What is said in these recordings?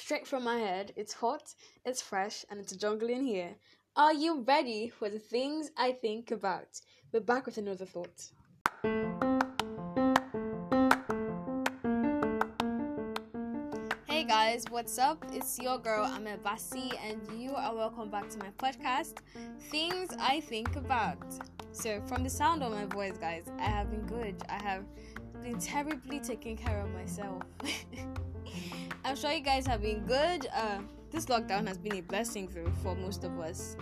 straight from my head. It's hot, it's fresh, and it's a jungle in here. Are you ready for the things I think about? We're back with another thought. Hey guys, what's up? It's your girl Ame Basi, and you are welcome back to my podcast, Things I Think About. So, from the sound of my voice, guys, I have been good. I have been terribly taking care of myself. I'm sure you guys have been good. Uh, this lockdown has been a blessing for, for most of us.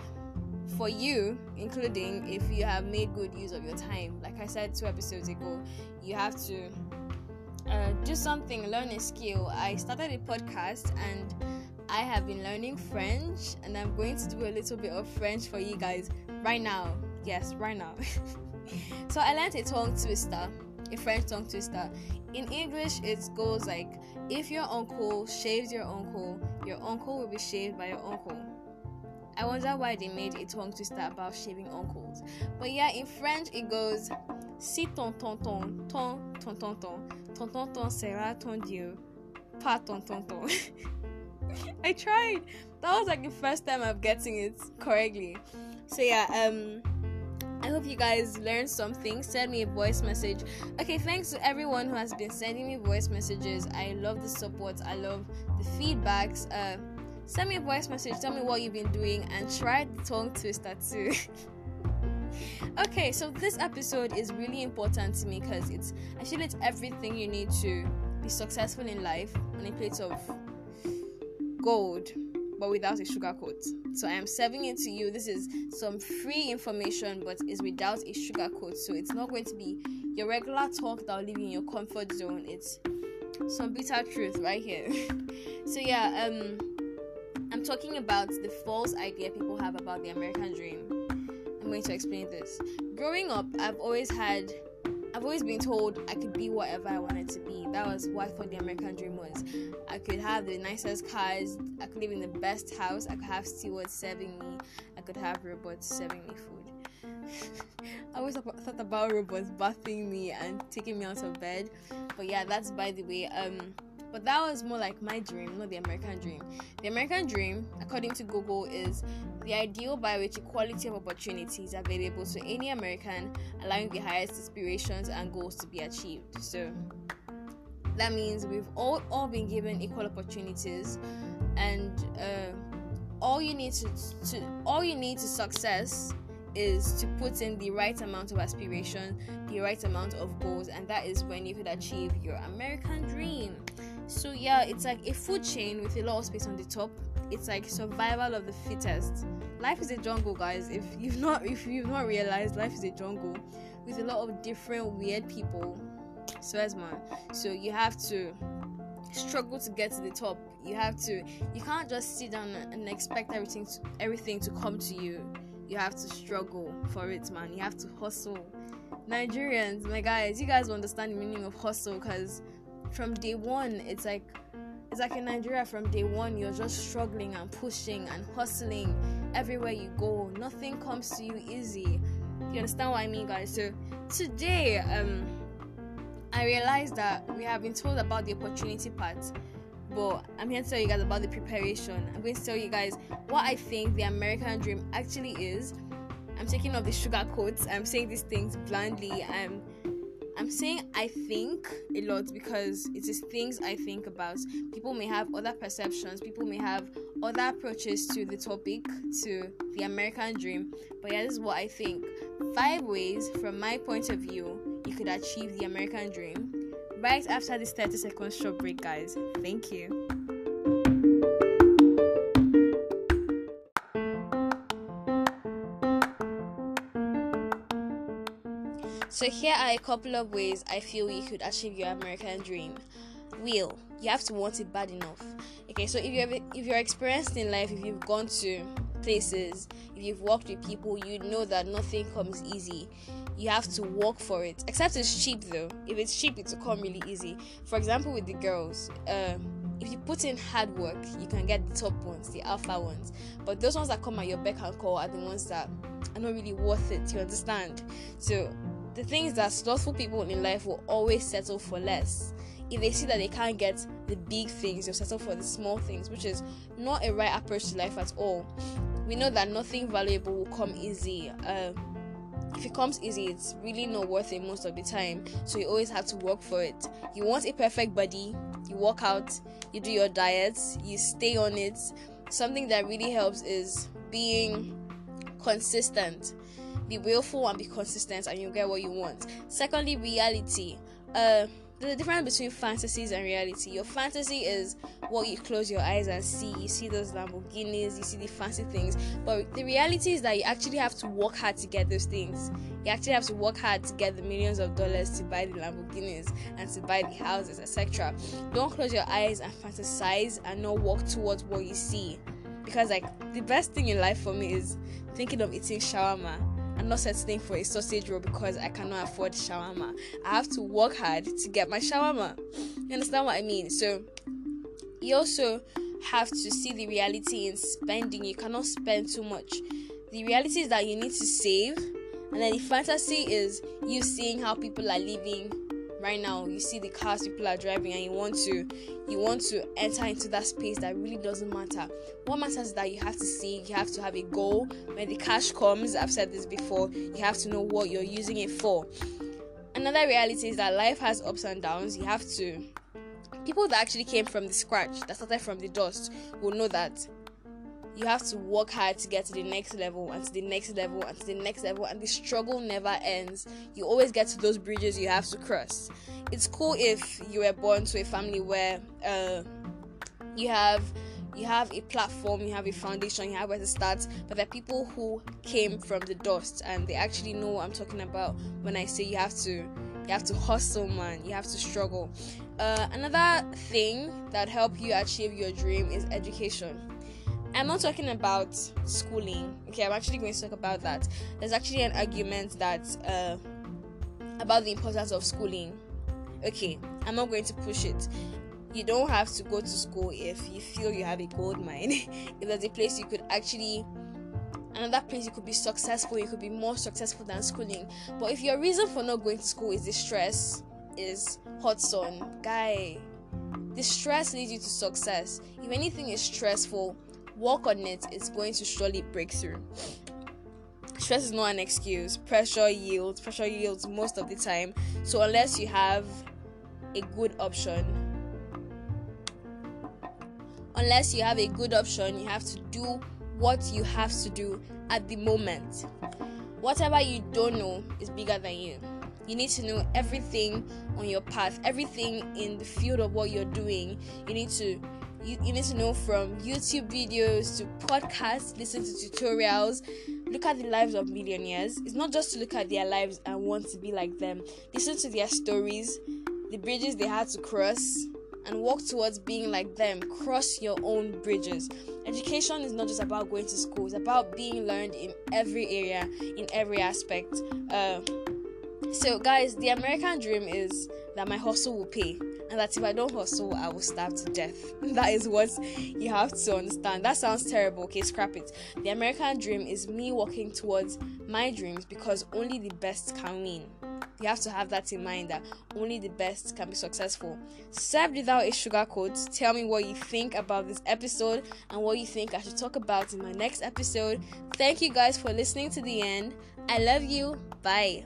For you, including if you have made good use of your time. Like I said two episodes ago, you have to uh, do something, learn a skill. I started a podcast and I have been learning French, and I'm going to do a little bit of French for you guys right now. Yes, right now. so I learned a tongue twister, a French tongue twister. In English, it goes like if your uncle shaves your uncle, your uncle will be shaved by your uncle. I wonder why they made a tongue twister about shaving uncles. But yeah, in French it goes si ton tonton, ton ton tonton, ton tonton sera ton dieu, pas ton tonton. I tried. That was like the first time I'm getting it correctly. So yeah, um I hope you guys learned something. Send me a voice message. Okay, thanks to everyone who has been sending me voice messages. I love the support. I love the feedbacks. Uh, send me a voice message. Tell me what you've been doing and try the tongue twister too. okay, so this episode is really important to me because it's feel it's everything you need to be successful in life on a plate of gold but without a sugar coat. So I am serving it to you. This is some free information, but it's without a sugar coat. So it's not going to be your regular talk that will leave you in your comfort zone. It's some bitter truth right here. so yeah, um, I'm talking about the false idea people have about the American dream. I'm going to explain this. Growing up, I've always had I've always been told I could be whatever I wanted to be. That was what I thought the American dream was. I could have the nicest cars, I could live in the best house, I could have stewards serving me, I could have robots serving me food. I always thought about robots bathing me and taking me out of bed. But yeah, that's by the way. Um, but that was more like my dream, not the American dream. The American dream, according to Google, is the ideal by which equality of opportunities available to any American, allowing the highest aspirations and goals to be achieved. So that means we've all, all been given equal opportunities, and uh, all you need to, to all you need to success is to put in the right amount of aspiration, the right amount of goals, and that is when you could achieve your American dream. So yeah, it's like a food chain with a lot of space on the top. It's like survival of the fittest. Life is a jungle, guys. If you've not if you've not realized, life is a jungle with a lot of different weird people. So as man, so you have to struggle to get to the top. You have to. You can't just sit down and expect everything to, everything to come to you. You have to struggle for it, man. You have to hustle. Nigerians, my guys, you guys understand the meaning of hustle because from day one it's like it's like in Nigeria from day one you're just struggling and pushing and hustling everywhere you go. Nothing comes to you easy. You understand what I mean guys? So today um I realized that we have been told about the opportunity part, but I'm here to tell you guys about the preparation. I'm going to tell you guys what I think the American dream actually is. I'm taking off the sugar coats. I'm saying these things blandly. I'm I'm saying I think a lot because it is things I think about. People may have other perceptions, people may have other approaches to the topic, to the American dream. But yeah, this is what I think. Five ways, from my point of view, you could achieve the American dream. Right after this 30 second short break, guys. Thank you. So here are a couple of ways I feel you could achieve your American dream. Will you have to want it bad enough? Okay, so if you're if you're experienced in life, if you've gone to places, if you've worked with people, you know that nothing comes easy. You have to work for it. Except it's cheap though. If it's cheap, it will come really easy. For example, with the girls, uh, if you put in hard work, you can get the top ones, the alpha ones. But those ones that come at your beck and call are the ones that are not really worth it. You understand? So the thing is that slothful people in life will always settle for less. if they see that they can't get the big things, they'll settle for the small things, which is not a right approach to life at all. We know that nothing valuable will come easy. Uh, if it comes easy, it's really not worth it most of the time. So you always have to work for it. You want a perfect body, you work out, you do your diets, you stay on it. Something that really helps is being consistent. Be willful and be consistent, and you'll get what you want. Secondly, reality. Uh, there's a difference between fantasies and reality. Your fantasy is what you close your eyes and see. You see those Lamborghinis, you see the fancy things. But the reality is that you actually have to work hard to get those things. You actually have to work hard to get the millions of dollars to buy the Lamborghinis and to buy the houses, etc. Don't close your eyes and fantasize and not walk towards what you see. Because like the best thing in life for me is thinking of eating shawarma I'm not settling for a sausage roll because I cannot afford shawarma. I have to work hard to get my shawarma. You understand what I mean? So you also have to see the reality in spending. You cannot spend too much. The reality is that you need to save, and then the fantasy is you seeing how people are living right now you see the cars people are driving and you want to you want to enter into that space that really doesn't matter. What matters is that you have to see you have to have a goal. When the cash comes i've said this before you have to know what you're using it for. Another reality is that life has ups and downs. You have to people that actually came from the scratch that started from the dust will know that you have to work hard to get to the next level and to the next level and to the next level and the struggle never ends. You always get to those bridges you have to cross. It's cool if you were born to a family where uh, you have you have a platform you have a foundation you have where to start but there are people who came from the dust and they actually know what i'm talking about when i say you have to you have to hustle man. You have to struggle. Uh, another thing that help you achieve your dream is education I'm not talking about schooling. Okay, I'm actually going to talk about that. There's actually an argument that uh, about the importance of schooling. Okay, I'm not going to push it. You don't have to go to school if you feel you have a gold mine. if there's a place you could actually another place you could be successful, you could be more successful than schooling. But if your reason for not going to school is the stress, is hot sun, guy, the stress leads you to success. If anything is stressful, work on it, it's going to surely break through. Stress is not an excuse. Pressure yields. Pressure yields most of the time. So unless you have a good option, unless you have a good option, you have to do what you have to do at the moment. Whatever you don't know is bigger than you. You need to know everything on your path, everything in the field of what you're doing. You need to you, you need to know from YouTube videos to podcasts, listen to tutorials, look at the lives of millionaires. It's not just to look at their lives and want to be like them. Listen to their stories, the bridges they had to cross, and walk towards being like them. Cross your own bridges. Education is not just about going to school, it's about being learned in every area, in every aspect. Uh, so, guys, the American dream is that my hustle will pay and that if I don't hustle, I will starve to death. that is what you have to understand. That sounds terrible. Okay, scrap it. The American dream is me walking towards my dreams because only the best can win. You have to have that in mind that only the best can be successful. Served without a sugar coat, tell me what you think about this episode and what you think I should talk about in my next episode. Thank you guys for listening to the end. I love you. Bye.